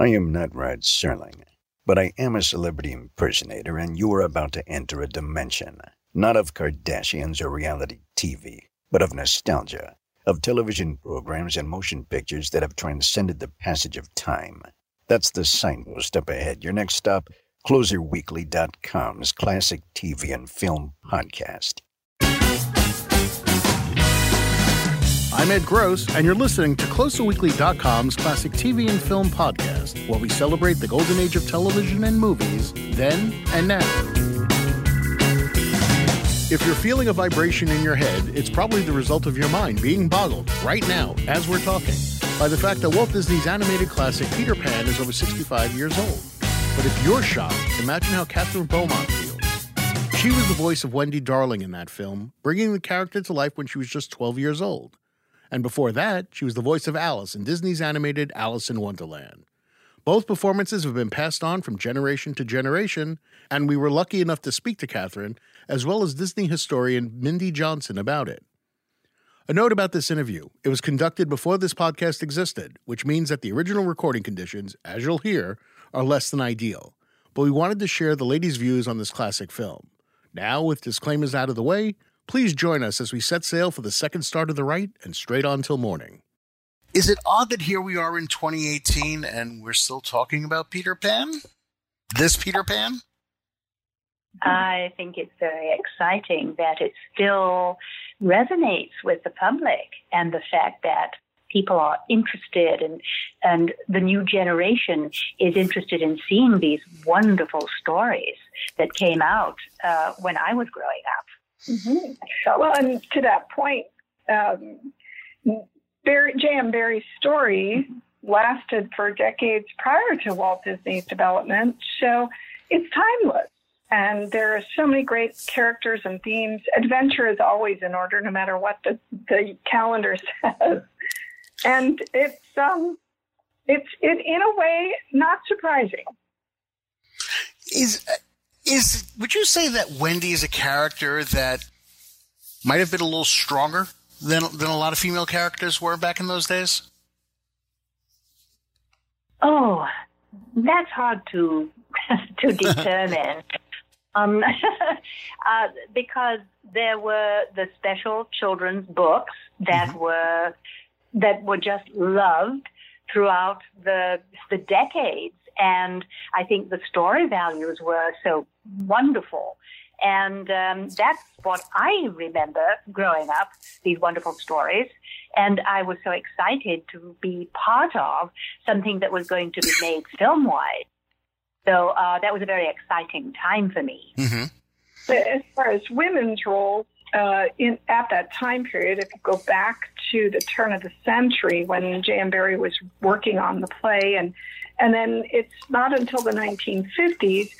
I am not Rod Serling, but I am a celebrity impersonator, and you are about to enter a dimension, not of Kardashians or reality TV, but of nostalgia, of television programs and motion pictures that have transcended the passage of time. That's the signpost up ahead. Your next stop, CloserWeekly.com's classic TV and film podcast. I'm Ed Gross, and you're listening to CloserWeekly.com's classic TV and film podcast, where we celebrate the golden age of television and movies, then and now. If you're feeling a vibration in your head, it's probably the result of your mind being boggled right now, as we're talking, by the fact that Walt Disney's animated classic Peter Pan is over 65 years old. But if you're shocked, imagine how Kathryn Beaumont feels. She was the voice of Wendy Darling in that film, bringing the character to life when she was just 12 years old. And before that, she was the voice of Alice in Disney's animated Alice in Wonderland. Both performances have been passed on from generation to generation, and we were lucky enough to speak to Kathryn, as well as Disney historian Mindy Johnson, about it. A note about this interview it was conducted before this podcast existed, which means that the original recording conditions, as you'll hear, are less than ideal. But we wanted to share the ladies' views on this classic film. Now, with disclaimers out of the way, Please join us as we set sail for the second start of the right and straight on till morning. Is it odd that here we are in 2018 and we're still talking about Peter Pan? This Peter Pan? I think it's very exciting that it still resonates with the public and the fact that people are interested and and the new generation is interested in seeing these wonderful stories that came out uh, when I was growing up. Mm-hmm. Well, and to that point, um, Barrie, J.M. Barrie's story lasted for decades prior to Walt Disney's development, so it's timeless. And there are so many great characters and themes. Adventure is always in order, no matter what the, the calendar says. And it's um, it's it in a way not surprising. Is is would you say that Wendy is a character that might have been a little stronger than than a lot of female characters were back in those days? Oh, that's hard to to determine. um, uh, because there were the special children's books that mm-hmm. were that were just loved throughout the the decades and I think the story values were so wonderful. And um, that's what I remember growing up, these wonderful stories. And I was so excited to be part of something that was going to be made film wise. So uh, that was a very exciting time for me. Mm-hmm. As far as women's roles, uh, in at that time period, if you go back to the turn of the century when J.M. Barrie was working on the play and and then it's not until the 1950s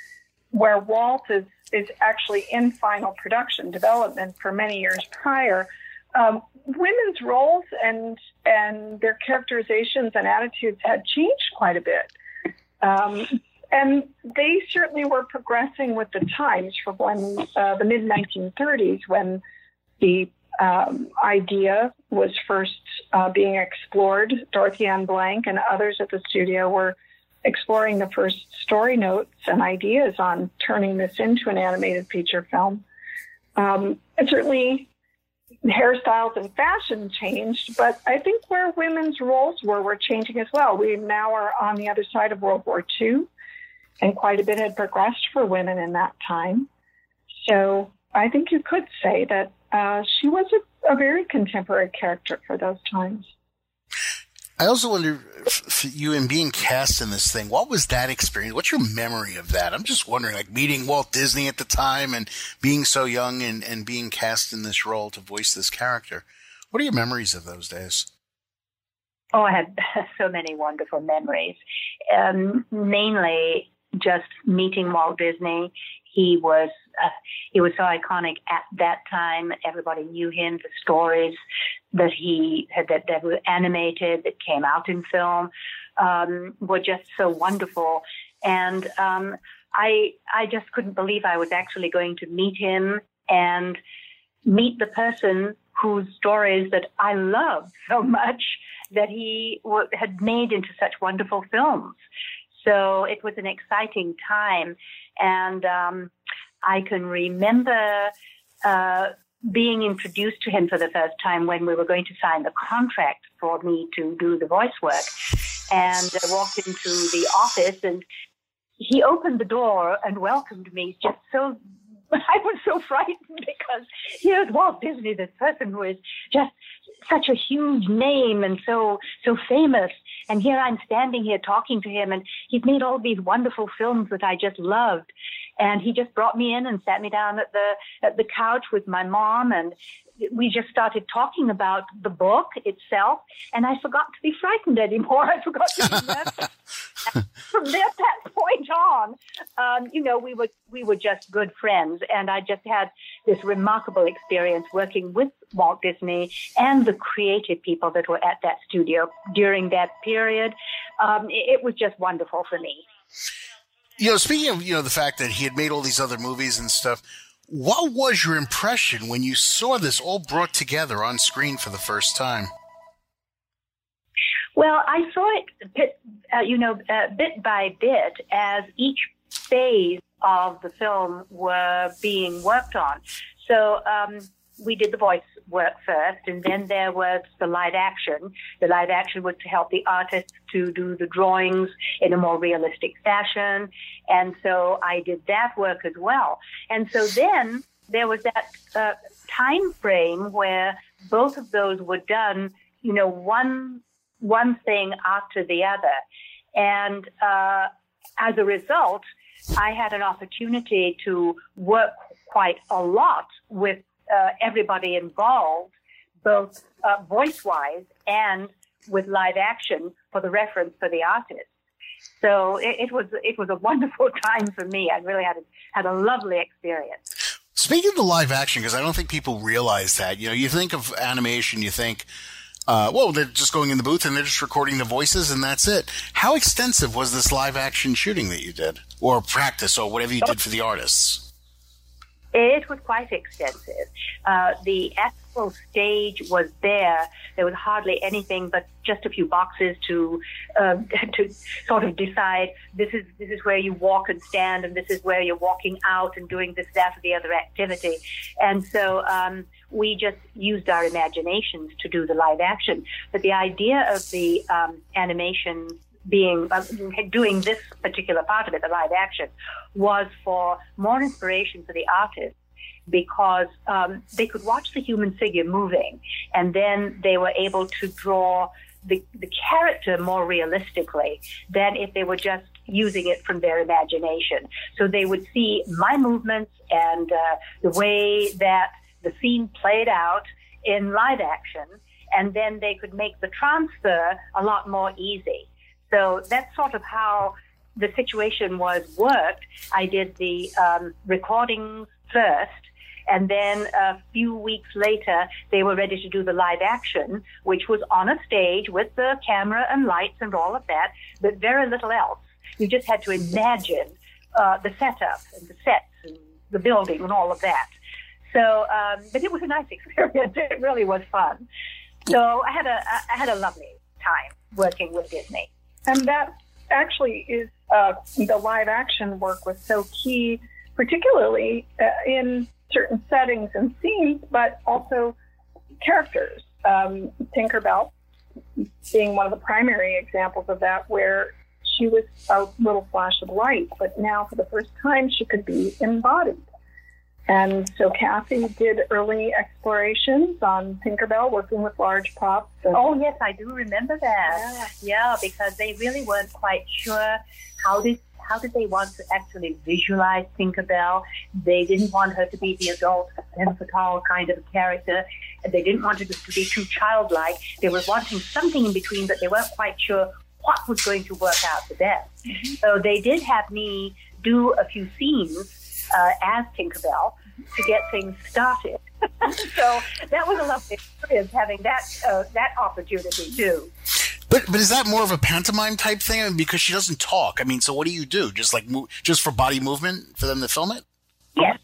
where Walt is, is actually in final production development for many years prior. Um, women's roles and and their characterizations and attitudes had changed quite a bit. Um, and they certainly were progressing with the times from when uh, the mid 1930s when the um, idea was first uh, being explored. Dorothy Ann Blank and others at the studio were exploring the first story notes and ideas on turning this into an animated feature film. Um, and certainly hairstyles and fashion changed, but I think where women's roles were were changing as well. We now are on the other side of World War II, and quite a bit had progressed for women in that time. So I think you could say that uh, she was a, a very contemporary character for those times. I also wonder, for you and being cast in this thing, what was that experience? What's your memory of that? I'm just wondering, like meeting Walt Disney at the time and being so young and, and being cast in this role to voice this character. What are your memories of those days? Oh, I have so many wonderful memories. Um, mainly just meeting Walt Disney. He was uh, he was so iconic at that time. Everybody knew him. The stories that he had that, that were animated that came out in film um, were just so wonderful and um, I I just couldn't believe I was actually going to meet him and meet the person whose stories that I love so much that he w- had made into such wonderful films. So it was an exciting time. And um, I can remember uh, being introduced to him for the first time when we were going to sign the contract for me to do the voice work. And I walked into the office and he opened the door and welcomed me just so I was so frightened because here's Walt Disney, this person who is just such a huge name and so so famous. And here I'm standing here talking to him, and he's made all these wonderful films that I just loved. And he just brought me in and sat me down at the at the couch with my mom, and we just started talking about the book itself, and I forgot to be frightened anymore. I forgot to be nervous. From that, that point on, um, you know, we were we were just good friends, and I just had this remarkable experience working with Walt Disney and the creative people that were at that studio during that period. Um, it, it was just wonderful for me. You know, speaking of you know the fact that he had made all these other movies and stuff what was your impression when you saw this all brought together on screen for the first time? Well, I saw it, bit, uh, you know, uh, bit by bit as each phase of the film were being worked on. So um, we did the voice work first, and then there was the live action. The live action was to help the artists to do the drawings in a more realistic fashion. And so I did that work as well. And so then there was that uh, time frame where both of those were done, you know, one one thing after the other. And uh, as a result, I had an opportunity to work quite a lot with uh, everybody involved, both uh, voice wise and with live action for the reference for the artist. So it, it, was it was a wonderful time for me. I really had a, had a lovely experience. Speaking of the live action, because I don't think people realize that. You know, you think of animation, you think, uh, well, they're just going in the booth and they're just recording the voices and that's it. How extensive was this live action shooting that you did, or practice, or whatever you did for the artists? It was quite extensive. Uh, the actual stage was there. There was hardly anything but just a few boxes to uh, to sort of decide this is this is where you walk and stand, and this is where you're walking out and doing this, that, or the other activity. And so um, we just used our imaginations to do the live action. But the idea of the um, animation being uh, doing this particular part of it, the live action, was for more inspiration for the artists because um, they could watch the human figure moving, and then they were able to draw the, the character more realistically than if they were just using it from their imagination. So they would see my movements and uh, the way that the scene played out in live action, and then they could make the transfer a lot more easy. So that's sort of how the situation was worked. I did the um, first, and then a few weeks later, they were ready to do the live action, which was on a stage with the camera and lights and all of that, but very little else. You just had to imagine uh, the setup and the sets and the building and all of that. So, um, but it was a nice experience. It really was fun. So I had a I had a lovely time working with Disney. And that actually is uh, the live action work was so key, particularly uh, in certain settings and scenes, but also characters. Um, Tinkerbell being one of the primary examples of that, where she was a little flash of light, but now for the first time she could be embodied. And so Kathy did early explorations on Tinkerbell, working with large props. oh yes, I do remember that. Yeah. yeah, because they really weren't quite sure how did how did they want to actually visualize Tinkerbell. They didn't want her to be the adult fatale kind of a character. They didn't want her to be too childlike. They were wanting something in between, but they weren't quite sure what was going to work out the best. Mm-hmm. So they did have me do a few scenes uh, as Tinkerbell to get things started. so that was a lovely experience having that uh, that opportunity too. But but is that more of a pantomime type thing? I mean, because she doesn't talk. I mean, so what do you do? Just like mo- just for body movement for them to film it? Yes,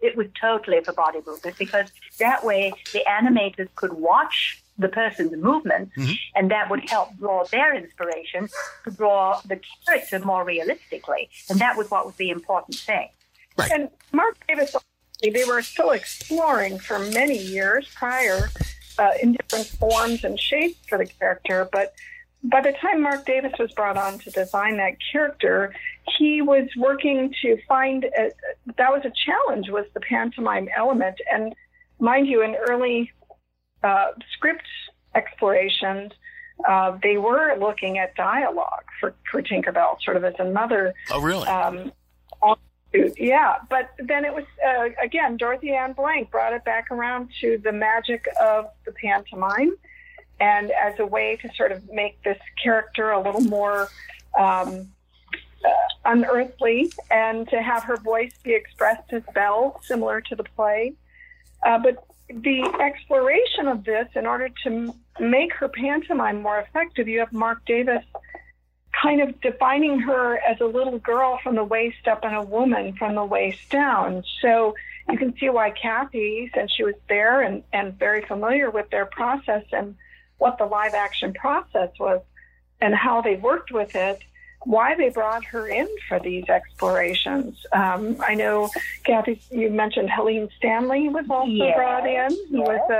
it was totally for body movement because that way the animators could watch the person's movements, Mhm. and that would help draw their inspiration to draw the character more realistically. And that was what was the important thing. And Marc Davis, they were still exploring for many years prior uh, in different forms and shapes for the character. But by the time Marc Davis was brought on to design that character, he was working to find a, that was a challenge was the pantomime element. And mind you, in early uh, script explorations, uh, they were looking at dialogue for, for Tinkerbell, sort of as another Oh, really? um. Yeah, but then it was uh, again Dorothy Ann Blank brought it back around to the magic of the pantomime, and as a way to sort of make this character a little more um, uh, unearthly, and to have her voice be expressed as bell, similar to the play. Uh, but the exploration of this, in order to m- make her pantomime more effective, you have Marc Davis kind of defining her as a little girl from the waist up and a woman from the waist down. So you can see why Kathy, since she was there and, and very familiar with their process and what the live action process was and how they worked with it, why they brought her in for these explorations. Um, I know, Kathy, you mentioned Helene Stanley was also Yes, brought in, who yes. was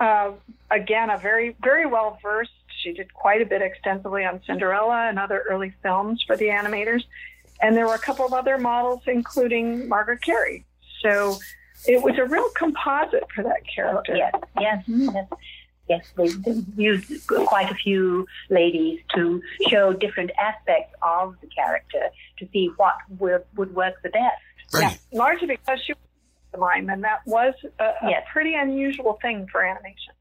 a, uh, again, a very, very well versed she did quite a bit extensively on Cinderella and other early films for the animators. And there were a couple of other models, including Margaret Kerry. So it was a real composite for that character. Yes, yes, mm-hmm. yes. Yes, they, they used quite a few ladies to show different aspects of the character to see what would, would work the best. right. Yeah, largely because she was the mime, and that was a, a Yes. pretty unusual thing for animation.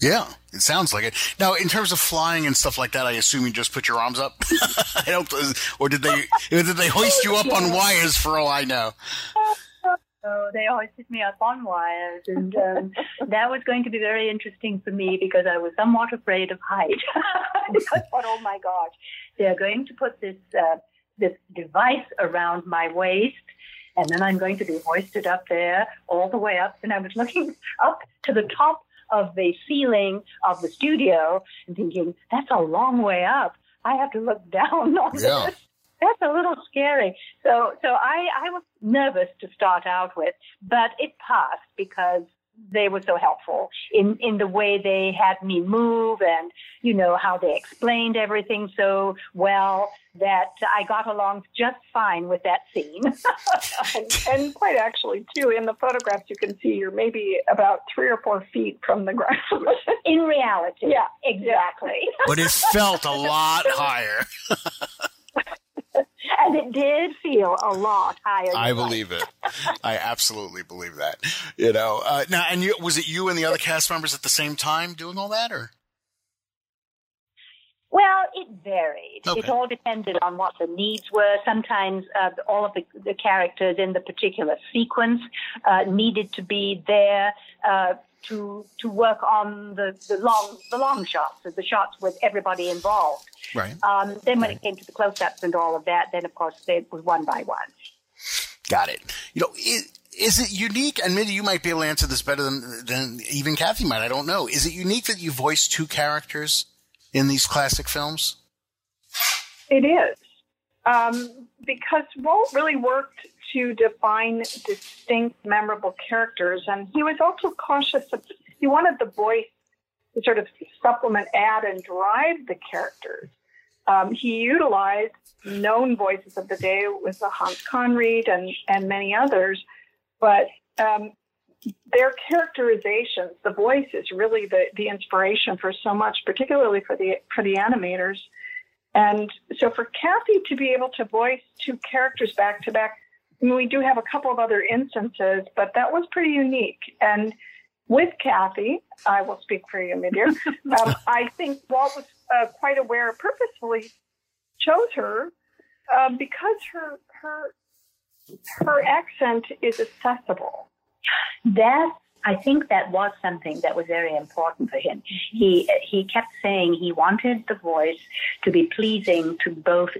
Yeah, it sounds like it. Now, in terms of flying and stuff like that, I assume you just put your arms up. I don't, or did they? Did they hoist you up on wires? For all I know. So they put me up on wires, and um, that was going to be very interesting for me because I was somewhat afraid of height. Thought, oh my gosh, they're going to put this uh, this device around my waist, and then I'm going to be hoisted up there all the way up. And I was looking up to the top of the ceiling of the studio and thinking, that's a long way up. I have to look down on Yeah. this. That's a little scary. So, so I, I was nervous to start out with, but it passed because they were so helpful in, in the way they had me move and, you know, how they explained everything so well that I got along just fine with that scene. and, and quite actually, too, in the photographs, you can see you're maybe about three or four feet from the ground. in reality. Yeah. Exactly. But it felt a lot higher. and it did feel a lot higher. I believe it. I absolutely believe that. You know. Uh, now, and you, was it you and the other cast members at the same time doing all that, or? Well, it varied. Okay. It all depended on what the needs were. Sometimes uh, all of the, the characters in the particular sequence uh, needed to be there uh, to to work on the, the long the long shots, the shots with everybody involved. Right. Um, then when it came to the close-ups and all of that, then of course it was one by one. Got it. You know, is, is it unique? And maybe you might be able to answer this better than than even Kathy might. I don't know. Is it unique that you voice two characters in these classic films? It is. Um, because Walt really worked to define distinct, memorable characters, and he was also cautious of, he wanted the voice to sort of supplement, add, and drive the characters. Um, he utilized known voices of the day with the Hans Conried and, and many others, but um, their characterizations, the voice is really the, the inspiration for so much, particularly for the for the animators. And so for Kathy to be able to voice two characters back to back, mean, we do have a couple of other instances, but that was pretty unique. And with Kathy, I will speak for you, my dear. Um, I think Walt was uh, quite aware, purposefully chose her uh, because her her her accent is accessible. That I think that was something that was very important for him. He he kept saying he wanted the voice to be pleasing to both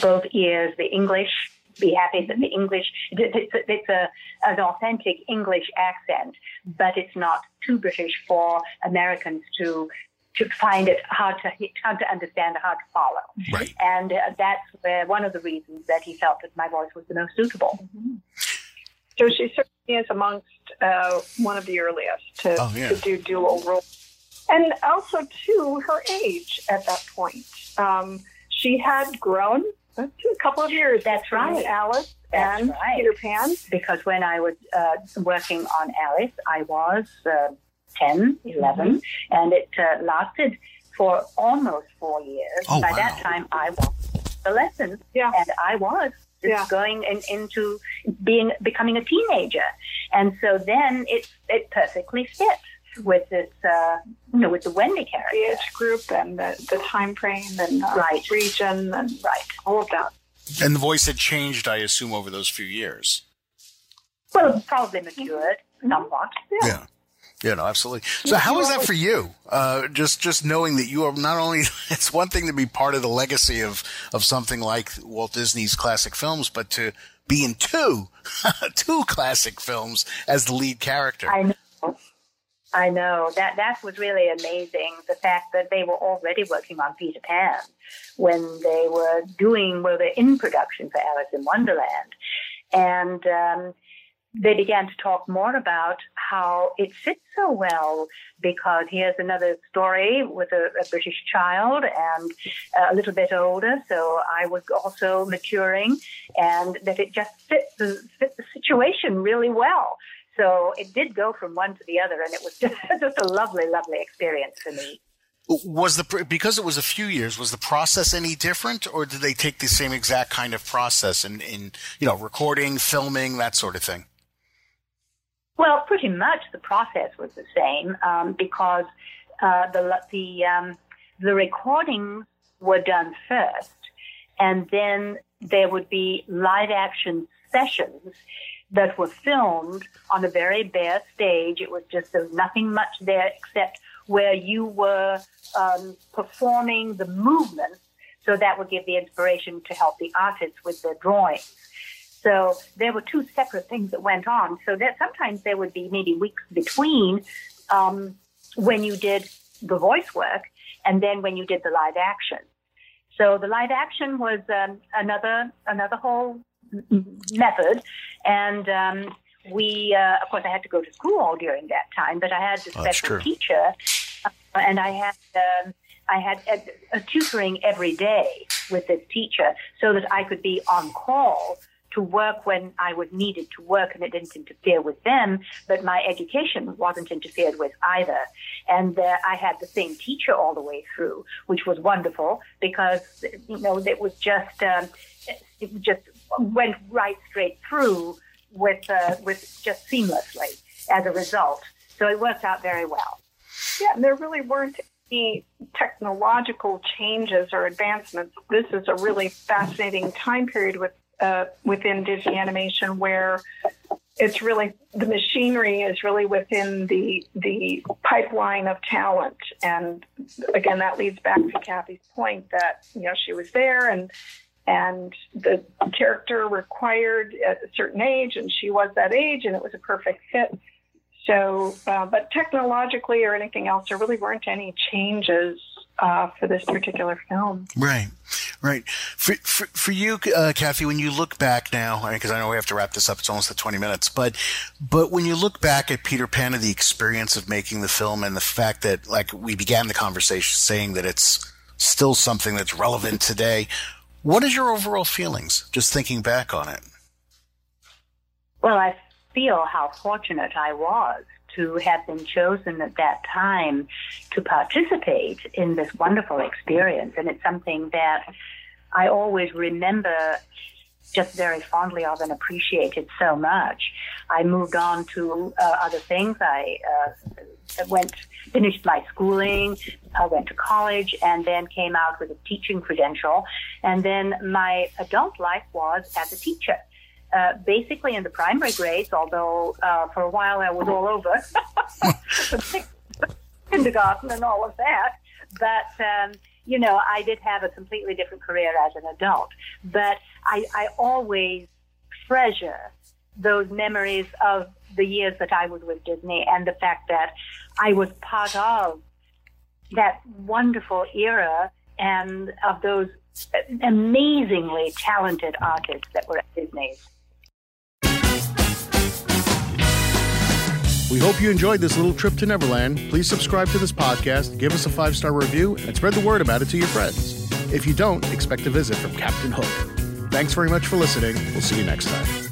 both ears, the English be happy that the English, it's, a, it's a, an authentic English accent, but it's not too British for Americans to to find it hard to hard to understand, hard to follow. Right. And uh, that's where one of the reasons that he felt that my voice was the most suitable. Mm-hmm. So she certainly is amongst uh, one of the earliest to, Oh, yeah. to do dual roles. And also, too, her age at that point. Um, she had grown a couple of years. That's right. Alice That's and right. Peter Pan. because when I was uh, working on Alice, I was uh, 10, 11, and it uh, lasted for almost four years. Oh, By wow. that time, I was adolescent, Yeah. and I was just Yeah. going in, into being becoming a teenager, and so then it it perfectly fits with this, uh, you know, with the Wendy The age group and the, the time frame and uh, Right. region and Right. all of that. And the voice had changed, I assume, over those few years. Well, probably matured somewhat. Yeah. Yeah, no, absolutely. So, how was that for you? Uh, just, just knowing that you are not only, it's one thing to be part of the legacy of, of something like Walt Disney's classic films, but to be in two, two classic films as the lead character. I know. I know that that was really amazing. The fact that they were already working on Peter Pan when they were doing, well, they're in production for Alice in Wonderland, and um, they began to talk more about how it fits so well because here's another story with a, a British child and a little bit older. So I was also maturing, and that it just fit the fit the situation really well. So it did go from one to the other, and it was just, just a lovely, lovely experience for me. Was the, because it was a few years, was the process any different or did they take the same exact kind of process in, in, you know, recording, filming, that sort of thing? Well, pretty much the process was the same um, because uh, the the um, the recordings were done first, and then there would be live action sessions that were filmed on a very bare stage. It was just there was nothing much there except where you were um, performing the movements, so that would give the inspiration to help the artists with their drawings. So there were two separate things that went on. So that sometimes there would be maybe weeks between um, when you did the voice work and then when you did the live action. So the live action was um, another another whole method, and um, we uh, of course I had to go to school all during that time, but I had a Oh, special true. teacher, uh, and I had. Um, I had a, a tutoring every day with this teacher so that I could be on call to work when I was needed to work and it didn't interfere with them, but my education wasn't interfered with either. And uh, I had the same teacher all the way through, which was wonderful because, you know, it was just, um, it just went right straight through with, uh, with just seamlessly as a result. So it worked out very well. Yeah, and there really weren't any technological changes or advancements. This is a really fascinating time period with uh, within Disney animation where it's really the machinery is really within the the pipeline of talent, and again that leads back to Kathy's point that you know she was there and and the character required a certain age, and she was that age, and it was a perfect fit. So, uh, but technologically or anything else, there really weren't any changes uh, for this particular film. Right, right. For for, for you, uh, Kathy, when you look back now, because I know we have to wrap this up. It's almost at twenty minutes, but but when you look back at Peter Pan and the experience of making the film, and the fact that, like, we began the conversation saying that it's still something that's relevant today. What is your overall feelings, just thinking back on it? Well, I feel how fortunate I was to have been chosen at that time to participate in this wonderful experience. And it's something that I always remember just very fondly of and appreciated so much. I moved on to uh, other things. I uh, went, finished my schooling, I went to college, and then came out with a teaching credential. And then my adult life was as a teacher. Uh, basically in the primary grades, although uh, for a while I was all over kindergarten and all of that. But, um, you know, I did have a completely different career as an adult. But I, I always treasure those memories of the years that I was with Disney and the fact that I was part of that wonderful era and of those amazingly talented artists that were at Disney. We hope you enjoyed this little trip to Neverland. Please subscribe to this podcast, give us a five star review, and spread the word about it to your friends. If you don't, expect a visit from Captain Hook. Thanks very much for listening. We'll see you next time.